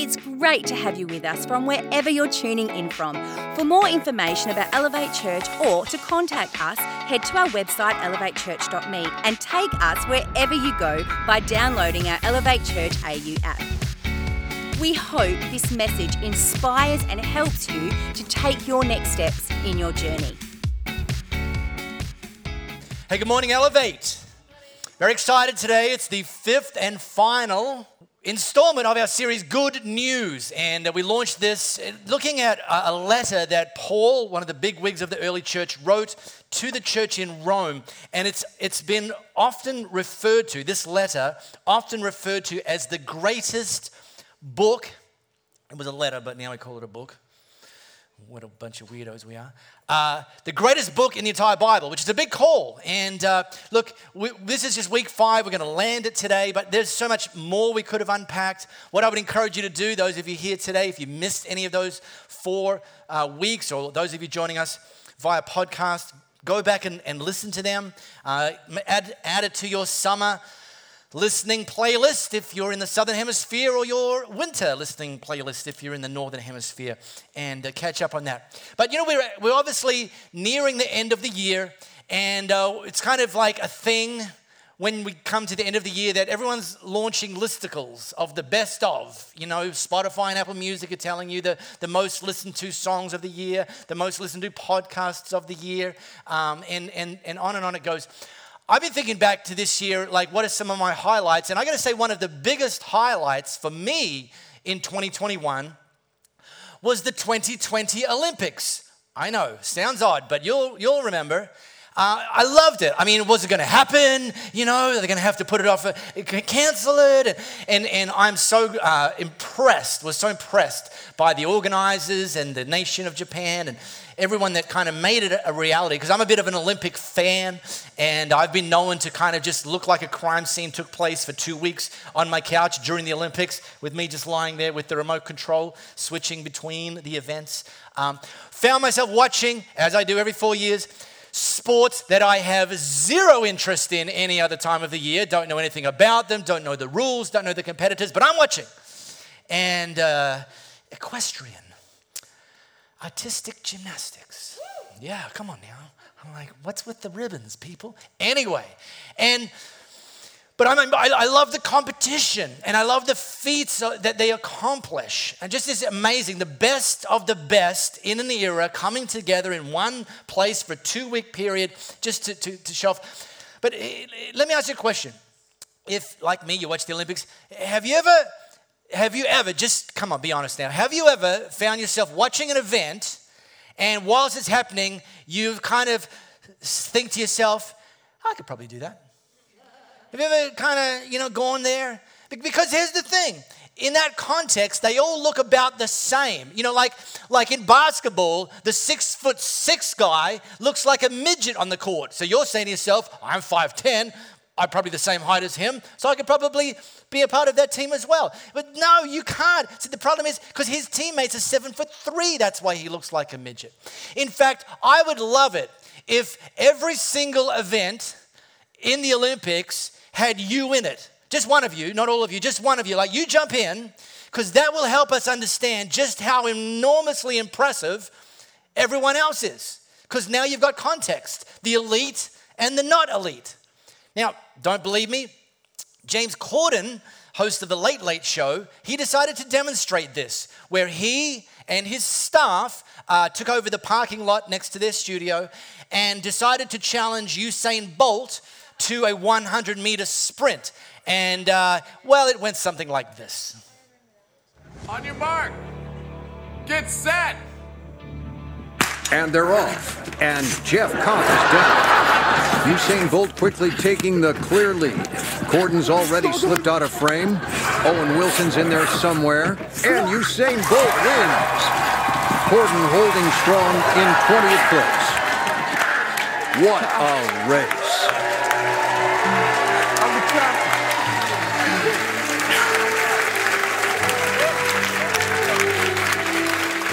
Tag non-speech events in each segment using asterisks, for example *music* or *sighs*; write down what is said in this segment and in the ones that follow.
It's great to have you with us from wherever you're tuning in from. For more information about Elevate Church or to contact us, head to our website elevatechurch.me and take us wherever you go by downloading our Elevate Church AU app. We hope this message inspires and helps you to take your next steps in your journey. Hey, good morning, Elevate. Very excited today. It's the fifth and final installment of our series, Good News. And uh, we launched this uh, looking at a letter that Paul, one of the big wigs of the early church, wrote to the church in Rome. And it's, it's been often referred to, this letter, often referred to as the greatest book. It was a letter, but now we call it a book. What a bunch of weirdos we are. Uh, the greatest book in the entire Bible, which is a big call. And uh, look, we, this is just week five. We're going to land it today, but there's so much more we could have unpacked. What I would encourage you to do, those of you here today, if you missed any of those four uh, weeks, or those of you joining us via podcast, go back and, and listen to them. Uh, add, add it to your summer listening playlist if you're in the southern hemisphere or your winter listening playlist if you're in the northern hemisphere and uh, catch up on that but you know we're, we're obviously nearing the end of the year and uh, it's kind of like a thing when we come to the end of the year that everyone's launching listicles of the best of. You know, Spotify and Apple Music are telling you the, the most listened to songs of the year, the most listened to podcasts of the year, um, and, and, and on and on it goes. I've been thinking back to this year, like, what are some of my highlights? And I gotta say, one of the biggest highlights for me in 2021 was the 2020 Olympics. I know, sounds odd, but you'll, you'll remember. Uh, I loved it. I mean, was it going to happen? You know, they're going to have to put it off, uh, cancel it. And, and, and I'm so uh, impressed, was so impressed by the organizers and the nation of Japan and everyone that kind of made it a reality. Because I'm a bit of an Olympic fan, and I've been known to kind of just look like a crime scene took place for two weeks on my couch during the Olympics, with me just lying there with the remote control, switching between the events. Um, found myself watching, as I do every four years, sports that I have zero interest in any other time of the year. Don't know anything about them, don't know the rules, don't know the competitors, but I'm watching. And uh, equestrian, artistic gymnastics. Yeah, come on now. I'm like, what's with the ribbons, people? Anyway, and but I'm, I, I love the competition and I love the feats that they accomplish. And just is amazing. The best of the best in an era coming together in one place for a two week period just to, to, to show off. But eh, eh, let me ask you a question. If, like me, you watch the Olympics, have you ever, have you ever, just come on, be honest now, have you ever found yourself watching an event and whilst it's happening, you kind of think to yourself, I could probably do that. Have you ever kind of, you know, gone there? Because here's the thing. In that context, they all look about the same. You know, like, like in basketball, the six foot six guy looks like a midget on the court. So you're saying to yourself, I'm 5'10, I'm probably the same height as him, so I could probably be a part of that team as well. But no, you can't. See, the problem is because his teammates are seven foot three, that's why he looks like a midget. In fact, I would love it if every single event in the Olympics had you in it. Just one of you, not all of you, just one of you. Like you jump in, because that will help us understand just how enormously impressive everyone else is. Because now you've got context the elite and the not elite. Now, don't believe me? James Corden, host of the Late Late Show, he decided to demonstrate this, where he and his staff uh, took over the parking lot next to their studio and decided to challenge Usain Bolt to a 100 meter sprint. And uh, well, it went something like this On your mark, get set. And they're off. And Jeff Cobb is down. Usain Bolt quickly taking the clear lead. Corden's already slipped out of frame. Owen Wilson's in there somewhere. And Usain Bolt wins. Corden holding strong in 20th place. What a race.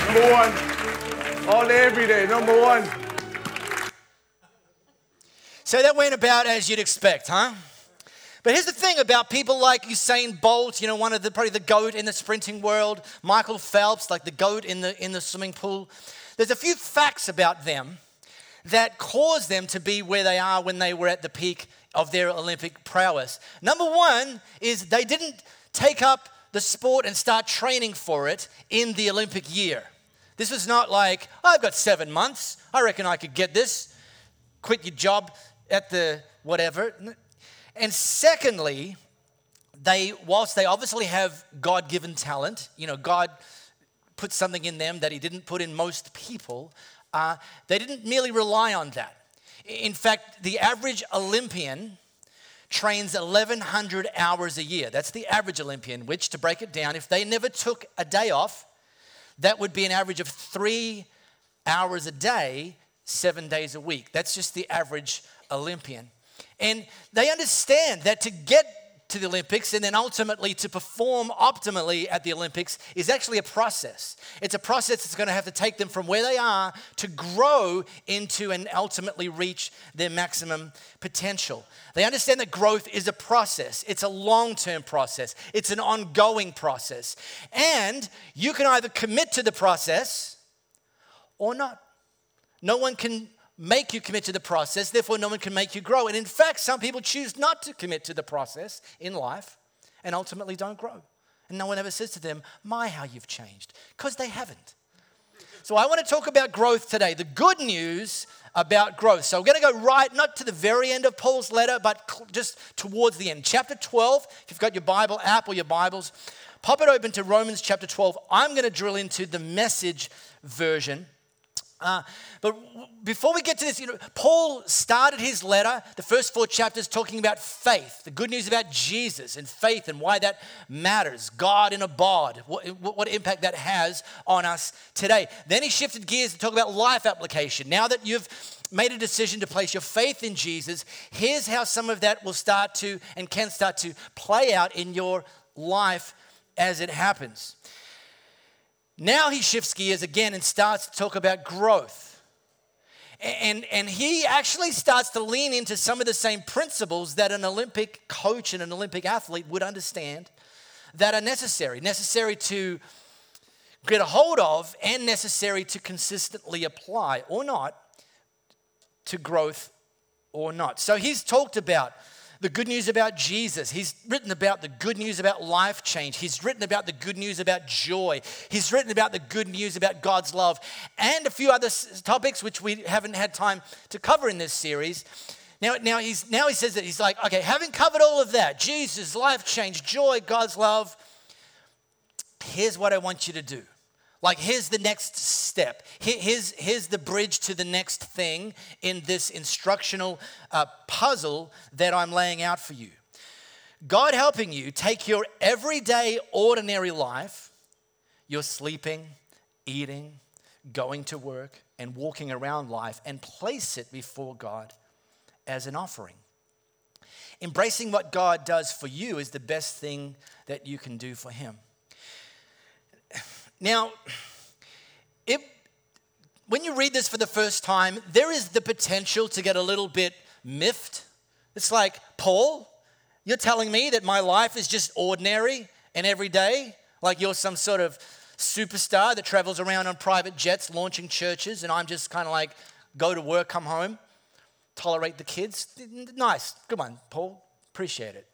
Number one. All day, every day. Number one. So that went about as you'd expect, huh? But here's the thing about people like Usain Bolt, you know, one of the probably the goat in the sprinting world, Michael Phelps, like the goat in the in the swimming pool. There's a few facts about them that caused them to be where they are when they were at the peak of their Olympic prowess. Number one is they didn't take up the sport and start training for it in the Olympic year. This was not like, oh, I've got seven months. I reckon I could get this. Quit your job at the whatever. And secondly, they, whilst they obviously have God given talent, you know, God put something in them that He didn't put in most people, uh, they didn't merely rely on that. In fact, the average Olympian trains 1,100 hours a year. That's the average Olympian, which, to break it down, if they never took a day off, that would be an average of three hours a day, seven days a week. That's just the average Olympian. And they understand that to get to the Olympics and then ultimately to perform optimally at the Olympics is actually a process. It's a process that's going to have to take them from where they are to grow into and ultimately reach their maximum potential. They understand that growth is a process, it's a long term process, it's an ongoing process. And you can either commit to the process or not. No one can make you commit to the process, therefore, no one can make you grow. And in fact, some people choose not to commit to the process in life and ultimately don't grow. And no one ever says to them, My, how you've changed, because they haven't. So, I want to talk about growth today. The good news about growth. So, we're going to go right, not to the very end of Paul's letter, but just towards the end. Chapter 12, if you've got your Bible app or your Bibles, pop it open to Romans chapter 12. I'm going to drill into the message version. Uh, but before we get to this, you know, Paul started his letter, the first four chapters, talking about faith, the good news about Jesus and faith and why that matters, God in a bod, what, what impact that has on us today. Then he shifted gears to talk about life application. Now that you've made a decision to place your faith in Jesus, here's how some of that will start to and can start to play out in your life as it happens. Now he shifts gears again and starts to talk about growth. And, and he actually starts to lean into some of the same principles that an Olympic coach and an Olympic athlete would understand that are necessary, necessary to get a hold of and necessary to consistently apply or not to growth or not. So he's talked about the good news about Jesus. He's written about the good news about life change. He's written about the good news about joy. He's written about the good news about God's love and a few other topics which we haven't had time to cover in this series. Now, now, he's, now he says that he's like, okay, having covered all of that, Jesus, life change, joy, God's love, here's what I want you to do. Like, here's the next step. Here's, here's the bridge to the next thing in this instructional uh, puzzle that I'm laying out for you. God helping you take your everyday, ordinary life, your sleeping, eating, going to work, and walking around life, and place it before God as an offering. Embracing what God does for you is the best thing that you can do for Him. Now, it, when you read this for the first time, there is the potential to get a little bit miffed. It's like, Paul, you're telling me that my life is just ordinary and everyday, like you're some sort of superstar that travels around on private jets launching churches, and I'm just kind of like, go to work, come home, tolerate the kids. Nice. Good one, Paul. Appreciate it.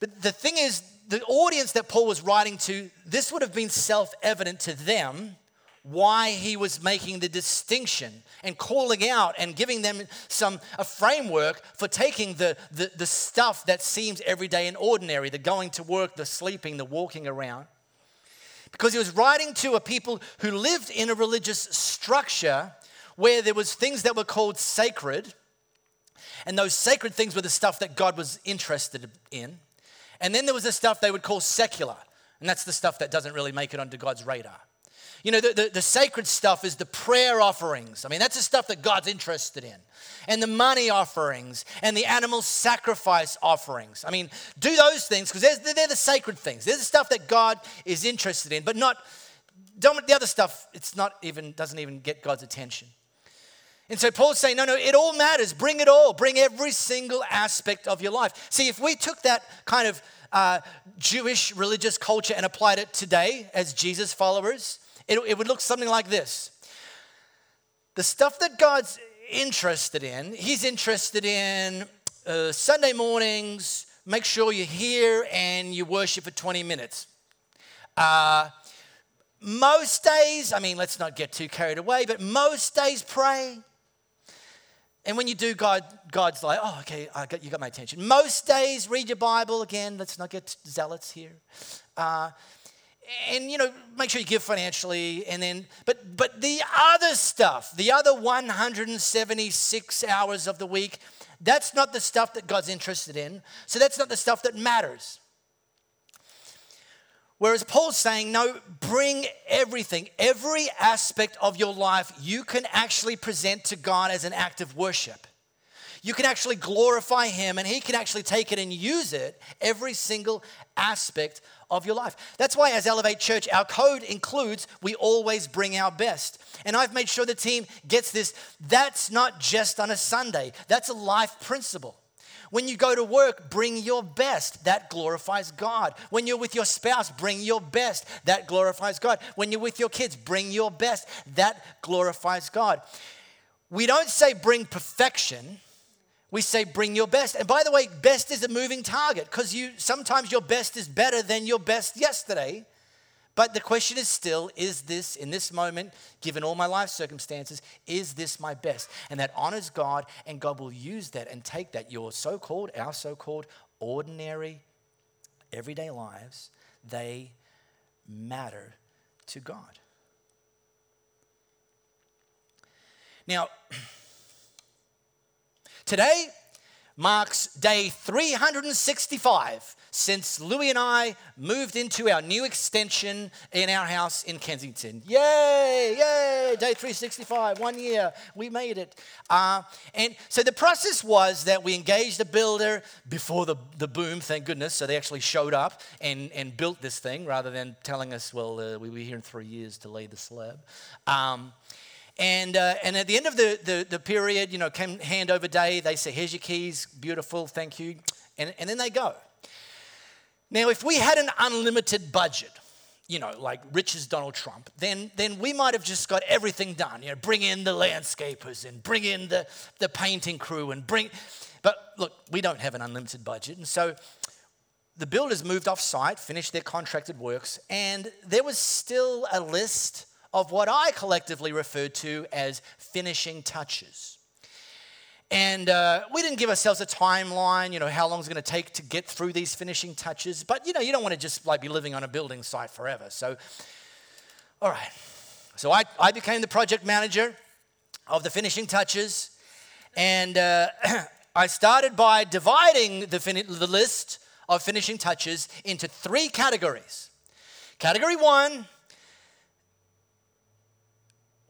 But the thing is, the audience that Paul was writing to, this would have been self evident to them why he was making the distinction and calling out and giving them some a framework for taking the, the, the stuff that seems everyday and ordinary the going to work the sleeping the walking around. Because he was writing to a people who lived in a religious structure where there was things that were called sacred and those sacred things were the stuff that god was interested in and then there was the stuff they would call secular, and that's the stuff that doesn't really make it onto God's radar. You know, the, the, the, sacred stuff is the prayer offerings. I mean, that's the stuff that God's interested in. And the money offerings and the animal sacrifice offerings. I mean, do those things because they're, they're the sacred things. They're the stuff that God is interested in, but not the other stuff, it's not even, doesn't even get God's attention. And so Paul's saying, no, no, it all matters. Bring it all. Bring every single aspect of your life. See, if we took that kind of uh, Jewish religious culture and applied it today as Jesus followers, it, it would look something like this. The stuff that God's interested in, He's interested in uh, Sunday mornings, make sure you're here and you worship for 20 minutes. Uh, most days, I mean, let's not get too carried away, but most days pray. And when you do, God, God's like, oh, okay, I got, you got my attention. Most days, read your Bible. Again, let's not get zealots here. Uh, and you know, make sure you give financially, and then, but but the other stuff, the other 176 hours of the week, that's not the stuff that God's interested in. So that's not the stuff that matters. Whereas Paul's saying, no, bring everything, every aspect of your life you can actually present to God as an act of worship. You can actually glorify Him and He can actually take it and use it every single aspect of your life. That's why, as Elevate Church, our code includes we always bring our best. And I've made sure the team gets this. That's not just on a Sunday, that's a life principle. When you go to work, bring your best. That glorifies God. When you're with your spouse, bring your best. That glorifies God. When you're with your kids, bring your best. That glorifies God. We don't say bring perfection. We say bring your best. And by the way, best is a moving target because you sometimes your best is better than your best yesterday. But the question is still is this, in this moment, given all my life circumstances, is this my best? And that honors God, and God will use that and take that, your so called, our so called ordinary, everyday lives, they matter to God. Now, *clears throat* today marks day 365 since Louis and I moved into our new extension in our house in Kensington. Yay, yay, day 365, one year, we made it. Uh, and so the process was that we engaged a builder before the, the boom, thank goodness. So they actually showed up and, and built this thing rather than telling us, well, uh, we were here in three years to lay the slab. Um, and, uh, and at the end of the, the, the, period, you know, came handover day, they say, here's your keys, beautiful, thank you. And, and then they go. Now, if we had an unlimited budget, you know, like rich as Donald Trump, then, then we might have just got everything done. You know, bring in the landscapers and bring in the, the painting crew and bring. But look, we don't have an unlimited budget. And so the builders moved off site, finished their contracted works, and there was still a list of what I collectively referred to as finishing touches. And uh, we didn't give ourselves a timeline, you know, how long it's going to take to get through these finishing touches. But, you know, you don't want to just like be living on a building site forever. So, all right. So I, I became the project manager of the finishing touches. And uh, *clears throat* I started by dividing the, fin- the list of finishing touches into three categories. Category one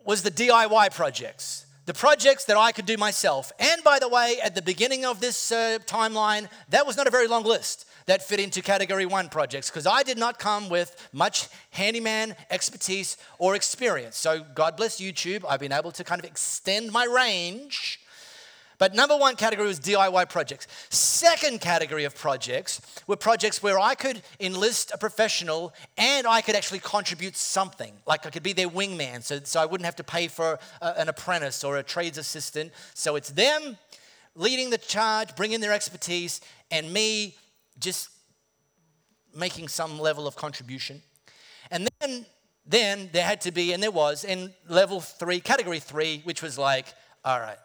was the DIY projects the projects that I could do myself. And by the way, at the beginning of this uh, timeline, that was not a very long list that fit into category one projects because I did not come with much handyman expertise or experience. So, God bless YouTube, I've been able to kind of extend my range but number one category was DIY projects. Second category of projects were projects where I could enlist a professional and I could actually contribute something. Like I could be their wingman, so, so I wouldn't have to pay for a, an apprentice or a trades assistant. So it's them leading the charge, bringing their expertise, and me just making some level of contribution. And then, then there had to be, and there was, in level three, category three, which was like, all right,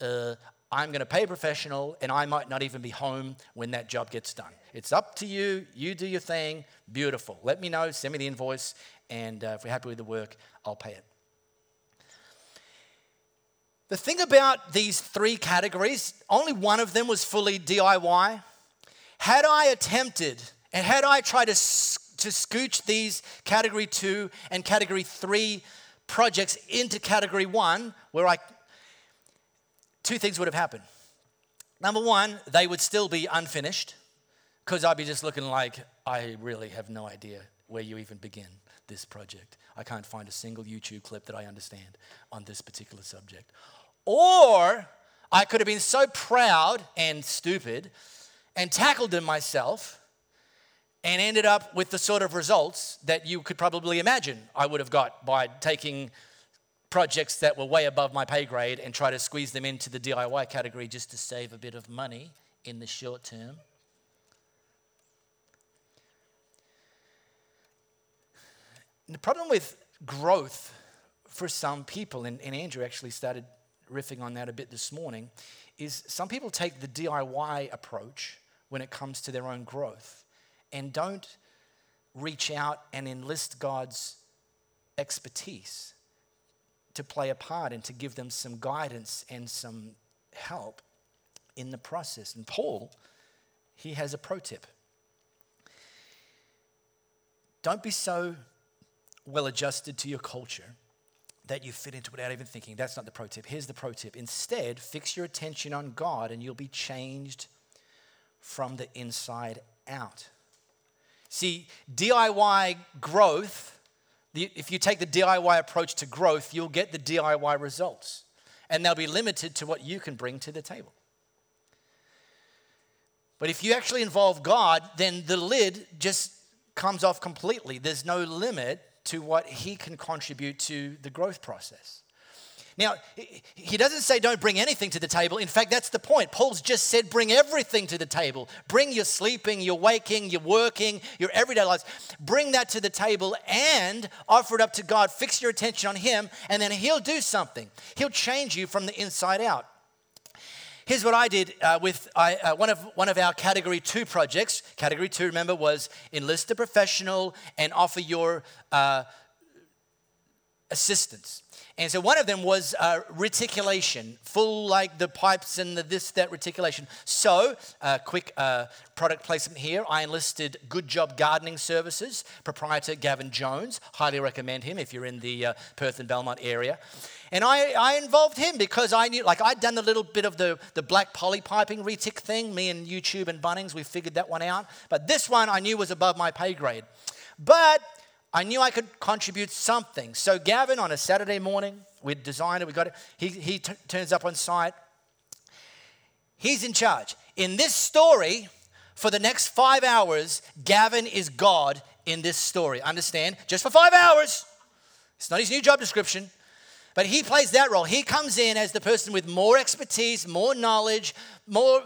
uh, I'm going to pay a professional and I might not even be home when that job gets done. It's up to you. You do your thing. Beautiful. Let me know. Send me the invoice. And uh, if we're happy with the work, I'll pay it. The thing about these three categories, only one of them was fully DIY. Had I attempted and had I tried to, to scooch these category two and category three projects into category one, where I two things would have happened. Number one, they would still be unfinished because I'd be just looking like, I really have no idea where you even begin this project. I can't find a single YouTube clip that I understand on this particular subject. Or I could have been so proud and stupid and tackled them myself and ended up with the sort of results that you could probably imagine I would have got by taking projects that were way above my pay grade and try to squeeze them into the DIY category just to save a bit of money in the short term. And the problem with growth for some people, and, and Andrew actually started riffing on that a bit this morning, is some people take the DIY approach when it comes to their own growth and don't reach out and enlist God's expertise to play a part and to give them some guidance and some help in the process. And Paul, he has a pro tip. Don't be so well adjusted to your culture that you fit into without even thinking. That's not the pro tip. Here's the pro tip. Instead, fix your attention on God and you'll be changed from the inside out. See, DIY growth, if you take the DIY approach to growth, you'll get the DIY results. And they'll be limited to what you can bring to the table. But if you actually involve God, then the lid just comes off completely. There's no limit to what He can contribute to the growth process. Now, he doesn't say don't bring anything to the table. In fact, that's the point. Paul's just said bring everything to the table. Bring your sleeping, your waking, your working, your everyday lives. Bring that to the table and offer it up to God. Fix your attention on Him, and then He'll do something. He'll change you from the inside out. Here's what I did uh, with I, uh, one, of, one of our category two projects. Category two, remember, was enlist a professional and offer your uh, assistance. And so one of them was uh, reticulation, full like the pipes and the this, that reticulation. So, uh, quick uh, product placement here. I enlisted Good Job Gardening Services, proprietor Gavin Jones. Highly recommend him if you're in the uh, Perth and Belmont area. And I, I involved him because I knew, like, I'd done a little bit of the, the black poly piping retic thing. Me and YouTube and Bunnings, we figured that one out. But this one I knew was above my pay grade. But I knew I could contribute something. So Gavin, on a Saturday morning, we'd designed it, we got it. He, he t- turns up on site. He's in charge. In this story, for the next five hours, Gavin is God in this story. Understand? Just for five hours. It's not his new job description. But he plays that role. He comes in as the person with more expertise, more knowledge, more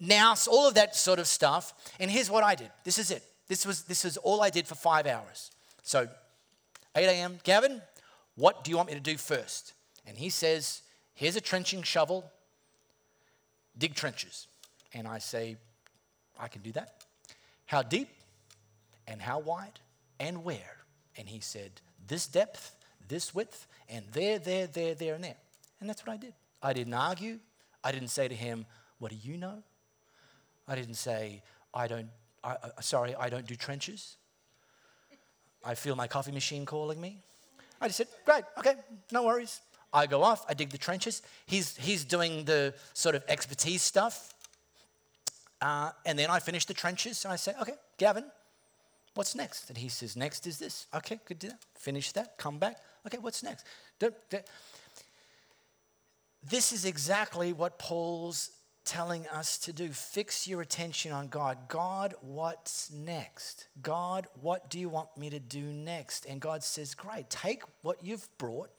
nous, all of that sort of stuff. And here's what I did. This is it. This was, this was all I did for five hours. So, 8 a.m., Gavin, what do you want me to do first? And he says, Here's a trenching shovel, dig trenches. And I say, I can do that. How deep and how wide and where? And he said, This depth, this width, and there, there, there, there, and there. And that's what I did. I didn't argue. I didn't say to him, What do you know? I didn't say, I don't, I, uh, sorry, I don't do trenches. I feel my coffee machine calling me. I just said, great, okay, no worries. I go off, I dig the trenches. He's, he's doing the sort of expertise stuff. Uh, and then I finish the trenches and I say, okay, Gavin, what's next? And he says, next is this. Okay, good do that. Finish that, come back. Okay, what's next? This is exactly what Paul's telling us to do. Fix your attention on God. God, what's next? God, what do you want me to do next? And God says, Great, take what you've brought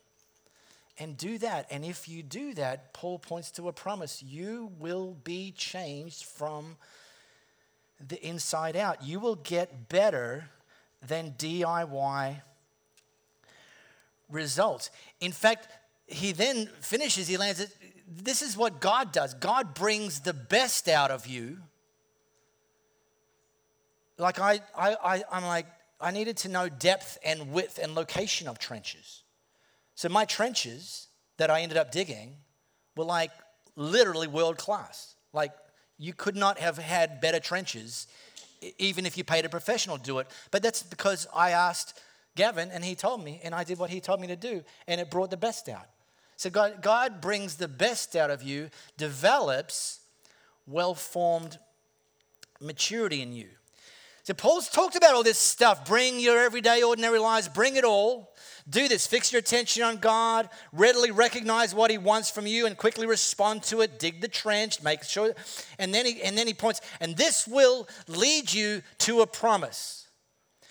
and do that. And if you do that, Paul points to a promise you will be changed from the inside out. You will get better than DIY results. In fact, he then finishes, he lands it this is what God does God brings the best out of you. Like, I, I, I, I'm like, I needed to know depth and width and location of trenches. So, my trenches that I ended up digging were like literally world class. Like, you could not have had better trenches even if you paid a professional to do it. But that's because I asked Gavin and he told me, and I did what he told me to do, and it brought the best out. So God, God brings the best out of you, develops well formed maturity in you. So Paul's talked about all this stuff. Bring your everyday, ordinary lives, bring it all. Do this. Fix your attention on God. Readily recognize what He wants from you and quickly respond to it. Dig the trench. Make sure. And then he, and then he points, and this will lead you to a promise.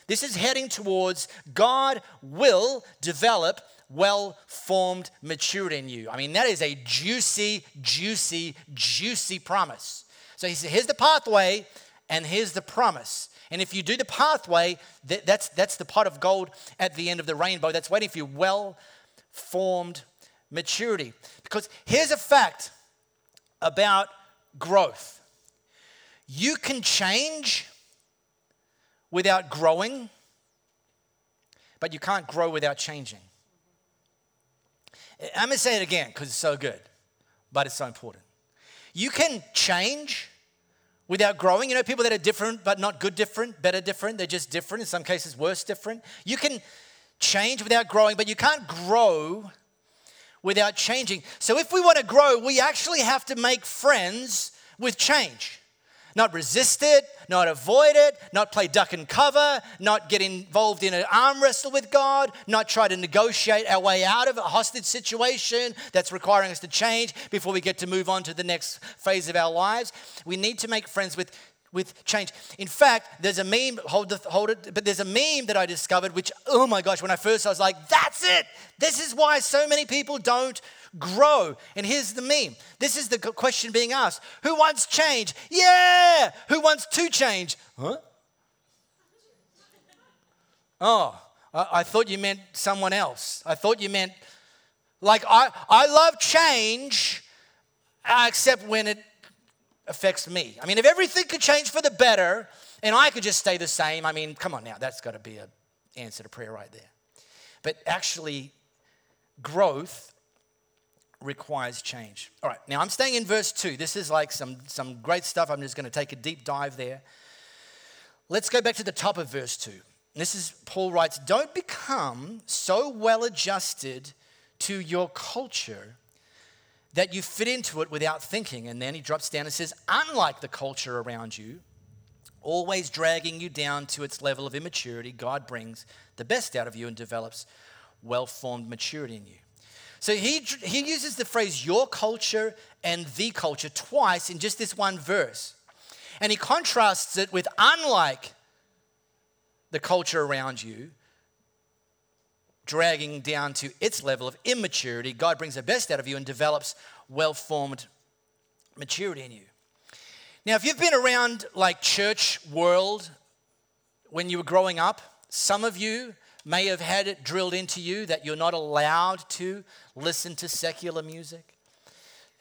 This is heading towards God will develop well formed maturity in you. I mean, that is a juicy, juicy, juicy promise. So he said, here's the pathway, and here's the promise. And if you do the pathway, that's, that's the pot of gold at the end of the rainbow that's waiting for you well formed maturity. Because here's a fact about growth you can change without growing, but you can't grow without changing. I'm gonna say it again because it's so good, but it's so important. You can change without growing. You know, people that are different, but not good different, better different, they're just different, in some cases, worse different. You can change without growing, but you can't grow without changing. So if we want to grow, we actually have to make friends with change. Not resist it, not avoid it, not play duck and cover, not get involved in an arm wrestle with God, not try to negotiate our way out of a hostage situation that's requiring us to change before we get to move on to the next phase of our lives. We need to make friends with with change. In fact, there's a meme, hold, the, hold it, but there's a meme that I discovered, which, oh my gosh, when I first I was like, that's it. This is why so many people don't grow. And here's the meme this is the question being asked Who wants change? Yeah! Who wants to change? Huh? Oh, I, I thought you meant someone else. I thought you meant, like, I, I love change, uh, except when it affects me. I mean, if everything could change for the better and I could just stay the same, I mean, come on now, that's got to be an answer to prayer right there. But actually, growth requires change. All right, now I'm staying in verse 2. This is like some, some great stuff. I'm just going to take a deep dive there. Let's go back to the top of verse 2. This is Paul writes, Don't become so well adjusted to your culture that you fit into it without thinking. And then he drops down and says, Unlike the culture around you, always dragging you down to its level of immaturity, God brings the best out of you and develops well formed maturity in you. So he, he uses the phrase your culture and the culture twice in just this one verse. And he contrasts it with unlike the culture around you, dragging down to its level of immaturity, God brings the best out of you and develops well formed maturity in you. Now, if you've been around like church world when you were growing up, some of you may have had it drilled into you that you're not allowed to listen to secular music.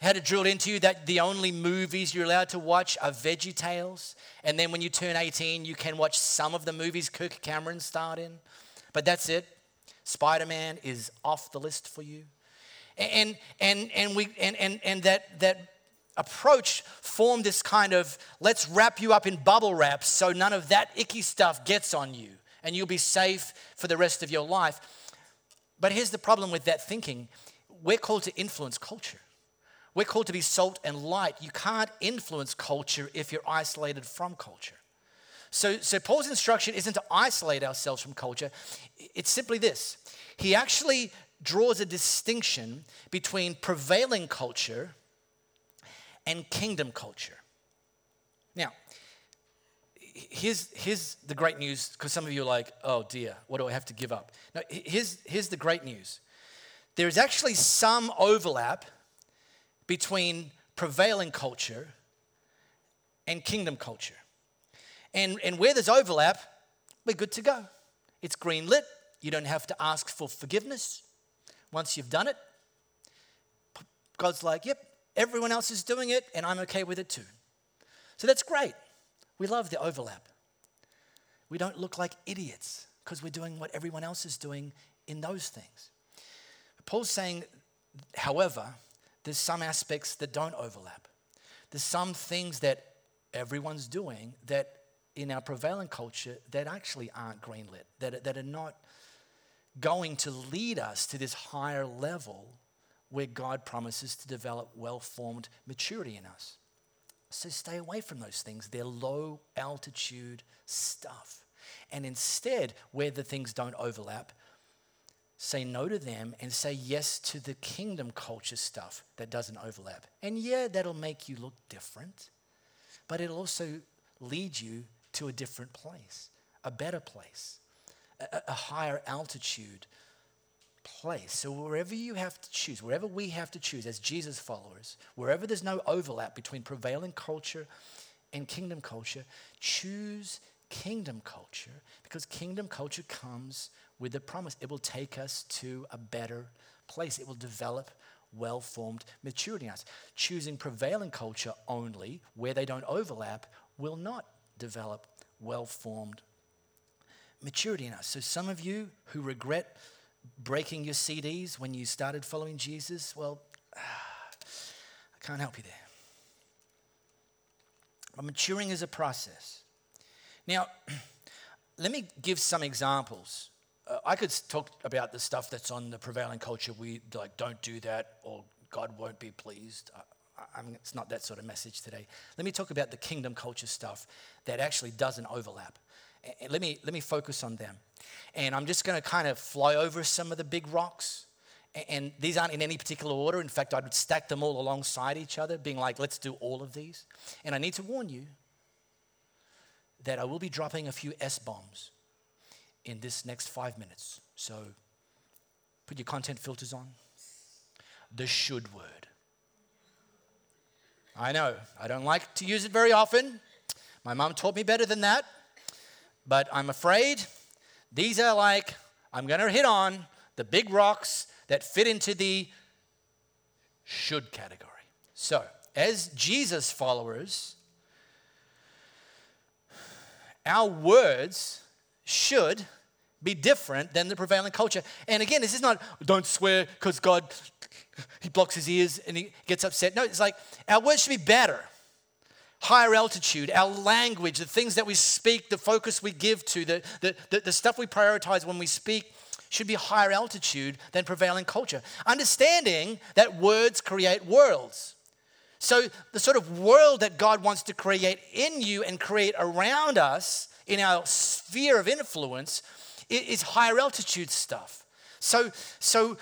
Had it drilled into you that the only movies you're allowed to watch are Veggie Tales. And then when you turn 18, you can watch some of the movies Kirk Cameron starred in. But that's it. Spider Man is off the list for you. And, and, and, we, and, and, and that, that approach formed this kind of let's wrap you up in bubble wrap so none of that icky stuff gets on you and you'll be safe for the rest of your life. But here's the problem with that thinking we're called to influence culture. We're called to be salt and light. You can't influence culture if you're isolated from culture. So, so Paul's instruction isn't to isolate ourselves from culture, it's simply this. He actually draws a distinction between prevailing culture and kingdom culture. Here's, here's the great news because some of you are like, oh dear, what do I have to give up? Now, here's, here's the great news there's actually some overlap between prevailing culture and kingdom culture. And, and where there's overlap, we're good to go. It's green lit. You don't have to ask for forgiveness. Once you've done it, God's like, yep, everyone else is doing it, and I'm okay with it too. So that's great. We love the overlap. We don't look like idiots because we're doing what everyone else is doing in those things. Paul's saying, however, there's some aspects that don't overlap. There's some things that everyone's doing that in our prevailing culture that actually aren't greenlit, that, that are not going to lead us to this higher level where God promises to develop well formed maturity in us. So stay away from those things. They're low altitude stuff. And instead, where the things don't overlap, say no to them and say yes to the kingdom culture stuff that doesn't overlap. And yeah, that'll make you look different, but it'll also lead you to a different place, a better place, a, a higher altitude place. So, wherever you have to choose, wherever we have to choose as Jesus followers, wherever there's no overlap between prevailing culture and kingdom culture, choose kingdom culture because kingdom culture comes with the promise. It will take us to a better place, it will develop well formed maturity in us. Choosing prevailing culture only, where they don't overlap, will not develop well formed maturity in us. So, some of you who regret breaking your CDs when you started following Jesus, well, *sighs* I can't help you there. But maturing is a process. Now, *clears throat* let me give some examples. Uh, I could talk about the stuff that's on the prevailing culture. We like don't do that, or God won't be pleased. I, it's not that sort of message today. Let me talk about the kingdom culture stuff that actually doesn't overlap. And let me let me focus on them. And I'm just going to kind of fly over some of the big rocks. And these aren't in any particular order. In fact, I would stack them all alongside each other, being like, let's do all of these. And I need to warn you that I will be dropping a few S bombs in this next five minutes. So put your content filters on. The should word. I know, I don't like to use it very often. My mom taught me better than that. But I'm afraid these are like, I'm going to hit on the big rocks that fit into the should category. So, as Jesus followers, our words should be different than the prevailing culture. And again, this is not don't swear because God he blocks his ears and he gets upset. No, it's like our words should be better. Higher altitude, our language, the things that we speak, the focus we give to, the, the, the, the stuff we prioritize when we speak should be higher altitude than prevailing culture. Understanding that words create worlds. So, the sort of world that God wants to create in you and create around us in our sphere of influence is higher altitude stuff. So, so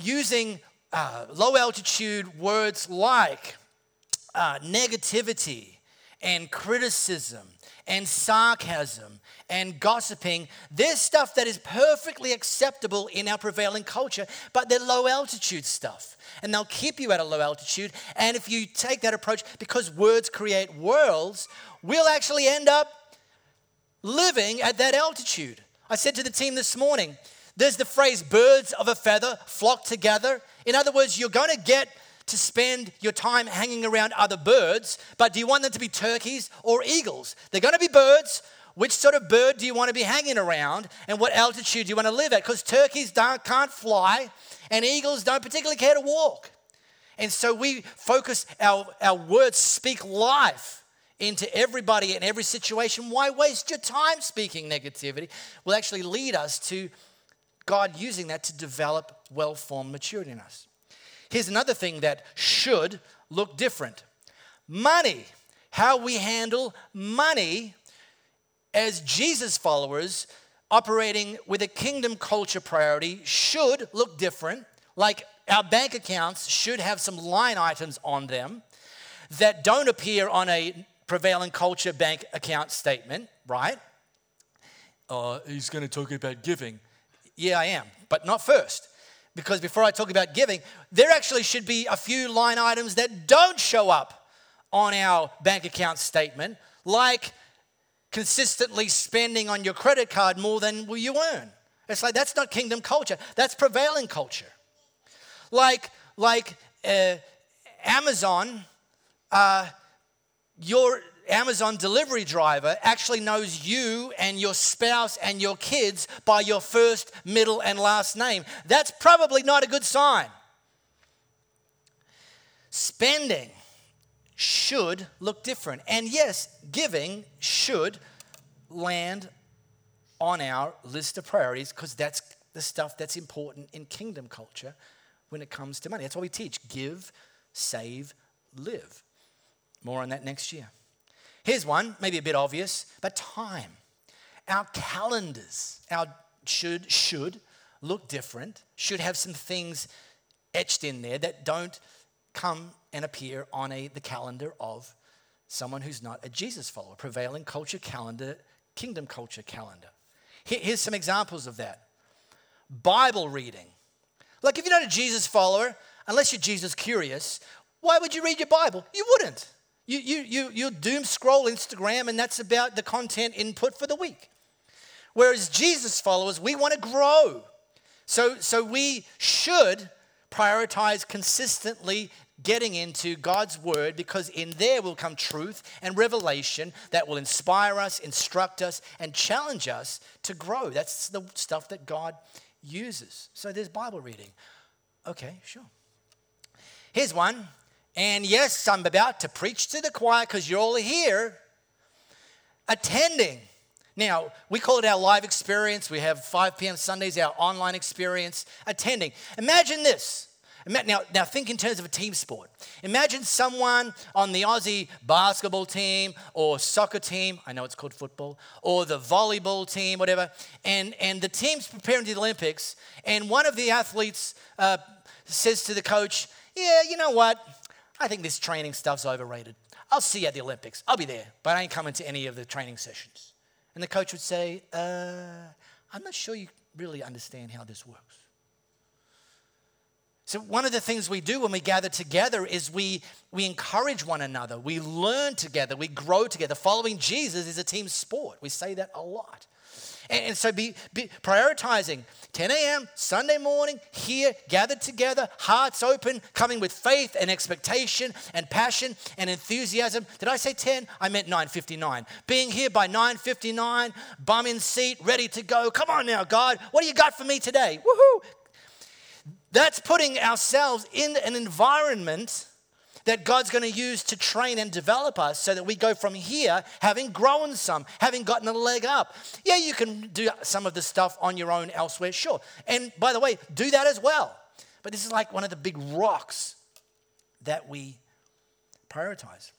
using uh, low altitude words like uh, negativity and criticism and sarcasm and gossiping, there's stuff that is perfectly acceptable in our prevailing culture, but they're low altitude stuff and they'll keep you at a low altitude. And if you take that approach, because words create worlds, we'll actually end up living at that altitude. I said to the team this morning, there's the phrase birds of a feather flock together. In other words, you're going to get to spend your time hanging around other birds, but do you want them to be turkeys or eagles? They're going to be birds. Which sort of bird do you want to be hanging around and what altitude do you want to live at? Because turkeys don't, can't fly and eagles don't particularly care to walk. And so we focus, our, our words speak life into everybody in every situation. Why waste your time speaking negativity? Will actually lead us to God using that to develop well formed maturity in us. Here's another thing that should look different money. How we handle money as Jesus followers operating with a kingdom culture priority should look different. Like our bank accounts should have some line items on them that don't appear on a prevailing culture bank account statement, right? Uh, he's going to talk about giving. Yeah, I am, but not first. Because before I talk about giving, there actually should be a few line items that don't show up on our bank account statement, like consistently spending on your credit card more than will you earn. It's like that's not kingdom culture, that's prevailing culture. Like, like uh, Amazon, uh, your Amazon delivery driver actually knows you and your spouse and your kids by your first, middle, and last name. That's probably not a good sign. Spending should look different. And yes, giving should land on our list of priorities because that's the stuff that's important in kingdom culture when it comes to money. That's why we teach give, save, live. More on that next year. Here's one, maybe a bit obvious, but time. Our calendars, our should should look different, should have some things etched in there that don't come and appear on a, the calendar of someone who's not a Jesus follower, prevailing culture calendar, kingdom culture calendar. Here, here's some examples of that Bible reading. Like, if you're not a Jesus follower, unless you're Jesus curious, why would you read your Bible? You wouldn't. You, you, you, you doom scroll Instagram, and that's about the content input for the week. Whereas Jesus followers, we want to grow. So, so we should prioritize consistently getting into God's word because in there will come truth and revelation that will inspire us, instruct us, and challenge us to grow. That's the stuff that God uses. So there's Bible reading. Okay, sure. Here's one. And yes, I'm about to preach to the choir because you're all here. Attending. Now, we call it our live experience. We have 5 p.m. Sundays, our online experience. Attending. Imagine this now, now think in terms of a team sport. Imagine someone on the Aussie basketball team or soccer team, I know it's called football, or the volleyball team, whatever, and, and the team's preparing to the Olympics, and one of the athletes uh, says to the coach, Yeah, you know what? I think this training stuff's overrated. I'll see you at the Olympics. I'll be there, but I ain't coming to any of the training sessions. And the coach would say, uh, I'm not sure you really understand how this works. So, one of the things we do when we gather together is we, we encourage one another. We learn together. We grow together. Following Jesus is a team sport. We say that a lot. And, and so, be, be prioritizing 10 a.m., Sunday morning, here, gathered together, hearts open, coming with faith and expectation and passion and enthusiasm. Did I say 10? I meant 9:59. Being here by 9:59, bum in seat, ready to go. Come on now, God, what do you got for me today? Woohoo! That's putting ourselves in an environment that God's going to use to train and develop us so that we go from here having grown some, having gotten a leg up. Yeah, you can do some of the stuff on your own elsewhere, sure. And by the way, do that as well. But this is like one of the big rocks that we prioritize.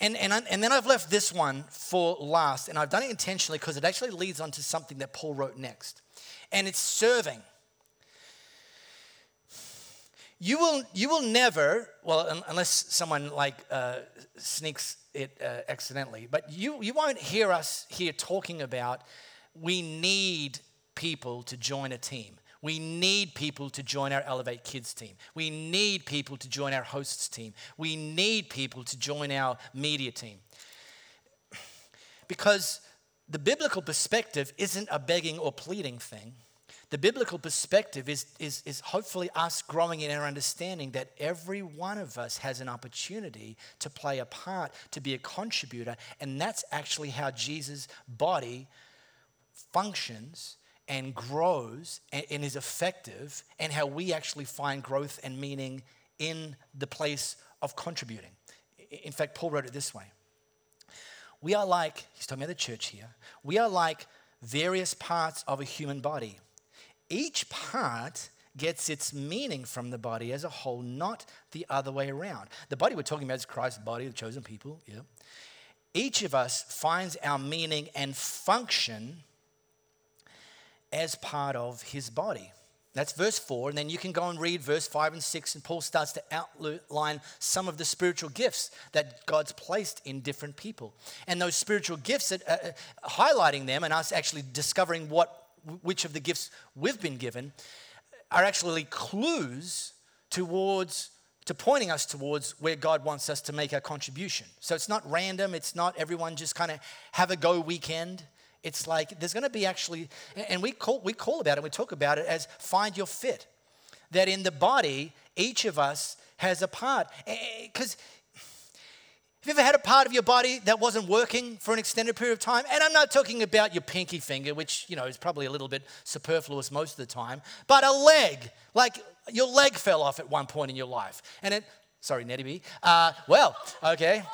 And, and, and then I've left this one for last, and I've done it intentionally because it actually leads on to something that Paul wrote next. And it's serving you will, you will never, well, unless someone like uh, sneaks it uh, accidentally, but you, you won't hear us here talking about we need people to join a team. We need people to join our Elevate Kids team. We need people to join our hosts team. We need people to join our media team. Because the biblical perspective isn't a begging or pleading thing. The biblical perspective is, is, is hopefully us growing in our understanding that every one of us has an opportunity to play a part, to be a contributor, and that's actually how Jesus' body functions and grows and, and is effective, and how we actually find growth and meaning in the place of contributing. In fact, Paul wrote it this way We are like, he's talking about the church here, we are like various parts of a human body each part gets its meaning from the body as a whole, not the other way around. The body we're talking about is Christ's body, the chosen people, yeah. Each of us finds our meaning and function as part of his body. That's verse 4. And then you can go and read verse 5 and 6, and Paul starts to outline some of the spiritual gifts that God's placed in different people. And those spiritual gifts, uh, uh highlighting them and us actually discovering what which of the gifts we've been given are actually clues towards to pointing us towards where God wants us to make our contribution. So it's not random, it's not everyone just kind of have a go weekend. It's like there's going to be actually and we call we call about it, we talk about it as find your fit. That in the body each of us has a part cuz have you ever had a part of your body that wasn't working for an extended period of time? And I'm not talking about your pinky finger, which, you know, is probably a little bit superfluous most of the time, but a leg. Like your leg fell off at one point in your life. And it, sorry, Nettie B. Uh, well, okay.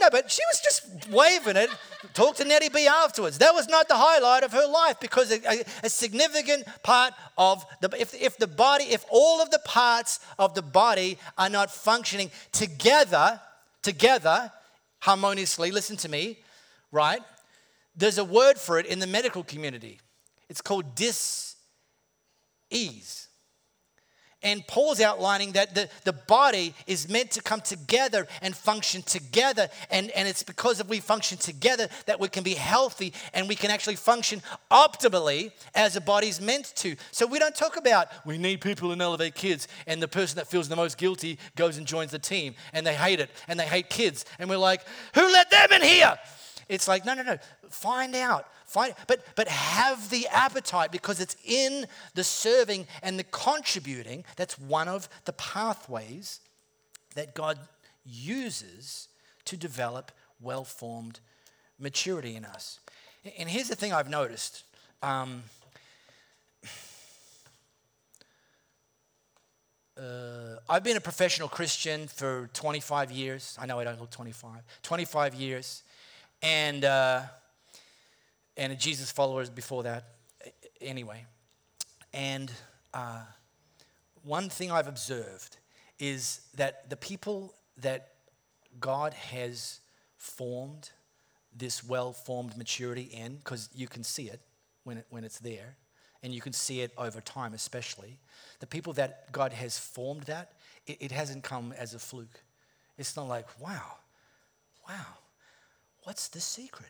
No, but she was just waving it. Talk to Nettie B afterwards. That was not the highlight of her life because a, a, significant part of the if, if the body, if all of the parts of the body are not functioning together, together harmoniously, listen to me, right? There's a word for it in the medical community. It's called dis ease. And Paul's outlining that the, the body is meant to come together and function together. And, and it's because if we function together that we can be healthy and we can actually function optimally as a body's meant to. So we don't talk about we need people in Elevate Kids and the person that feels the most guilty goes and joins the team and they hate it and they hate kids. And we're like, who let them in here? It's like, no, no, no. Find out. Find, but, but have the appetite because it's in the serving and the contributing. That's one of the pathways that God uses to develop well formed maturity in us. And here's the thing I've noticed. Um, uh, I've been a professional Christian for 25 years. I know I don't look 25. 25 years. And. Uh, and Jesus followers before that, anyway. And uh, one thing I've observed is that the people that God has formed this well formed maturity in, because you can see it when, it when it's there, and you can see it over time, especially. The people that God has formed that, it, it hasn't come as a fluke. It's not like, wow, wow, what's the secret?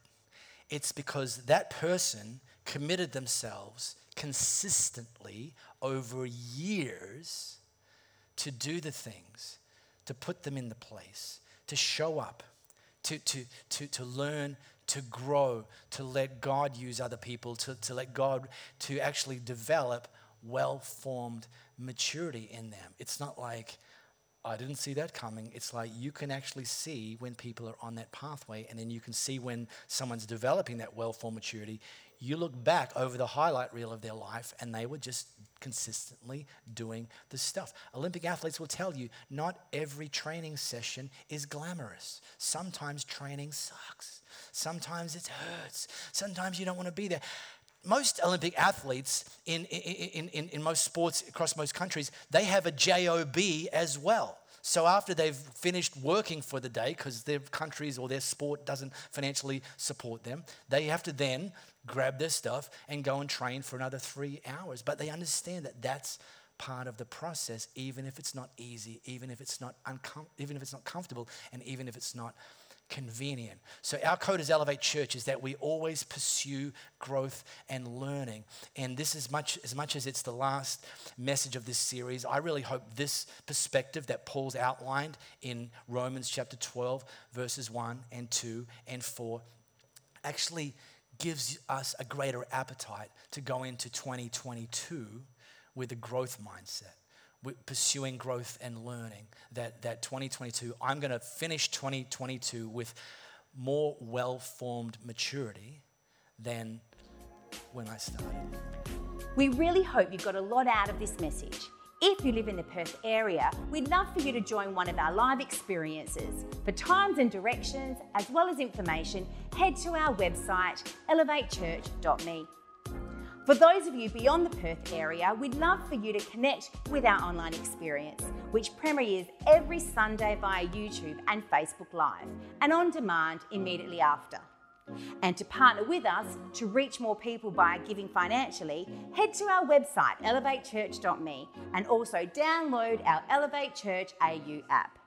It's because that person committed themselves consistently over years to do the things, to put them in the place, to show up, to, to, to, to learn, to grow, to let God use other people, to, to let God to actually develop well formed maturity in them. It's not like, I didn't see that coming. It's like you can actually see when people are on that pathway, and then you can see when someone's developing that well formed maturity. You look back over the highlight reel of their life, and they were just consistently doing the stuff. Olympic athletes will tell you not every training session is glamorous. Sometimes training sucks, sometimes it hurts, sometimes you don't want to be there most Olympic athletes in, in, in, in, most sports across most countries, they have a JOB as well. So after they've finished working for the day, because their countries or their sport doesn't financially support them, they have to then grab their stuff and go and train for another three hours. But they understand that that's part of the process, even if it's not easy, even if it's not uncom- even if it's not comfortable, and even if it's not convenient. So, our code as Elevate Church is that we always pursue growth and learning. And this, is much, as much as it's the last message of this series, I really hope this perspective that Paul's outlined in Romans chapter 12, verses 1 and 2 and 4, actually gives us a greater appetite to go into 2022 with a growth mindset pursuing growth and learning that, that 2022 i'm going to finish 2022 with more well-formed maturity than when i started we really hope you got a lot out of this message if you live in the Perth area, we'd love for you to join one of our live experiences. For times and directions, as well as information, head to our website, elevatechurch.me. For those of you beyond the Perth area, we'd love for you to connect with our online experience, which premieres every Sunday via YouTube and Facebook Live, and on demand immediately after. And to partner with us to reach more people by giving financially, head to our website elevatechurch.me and also download our Elevate Church AU app.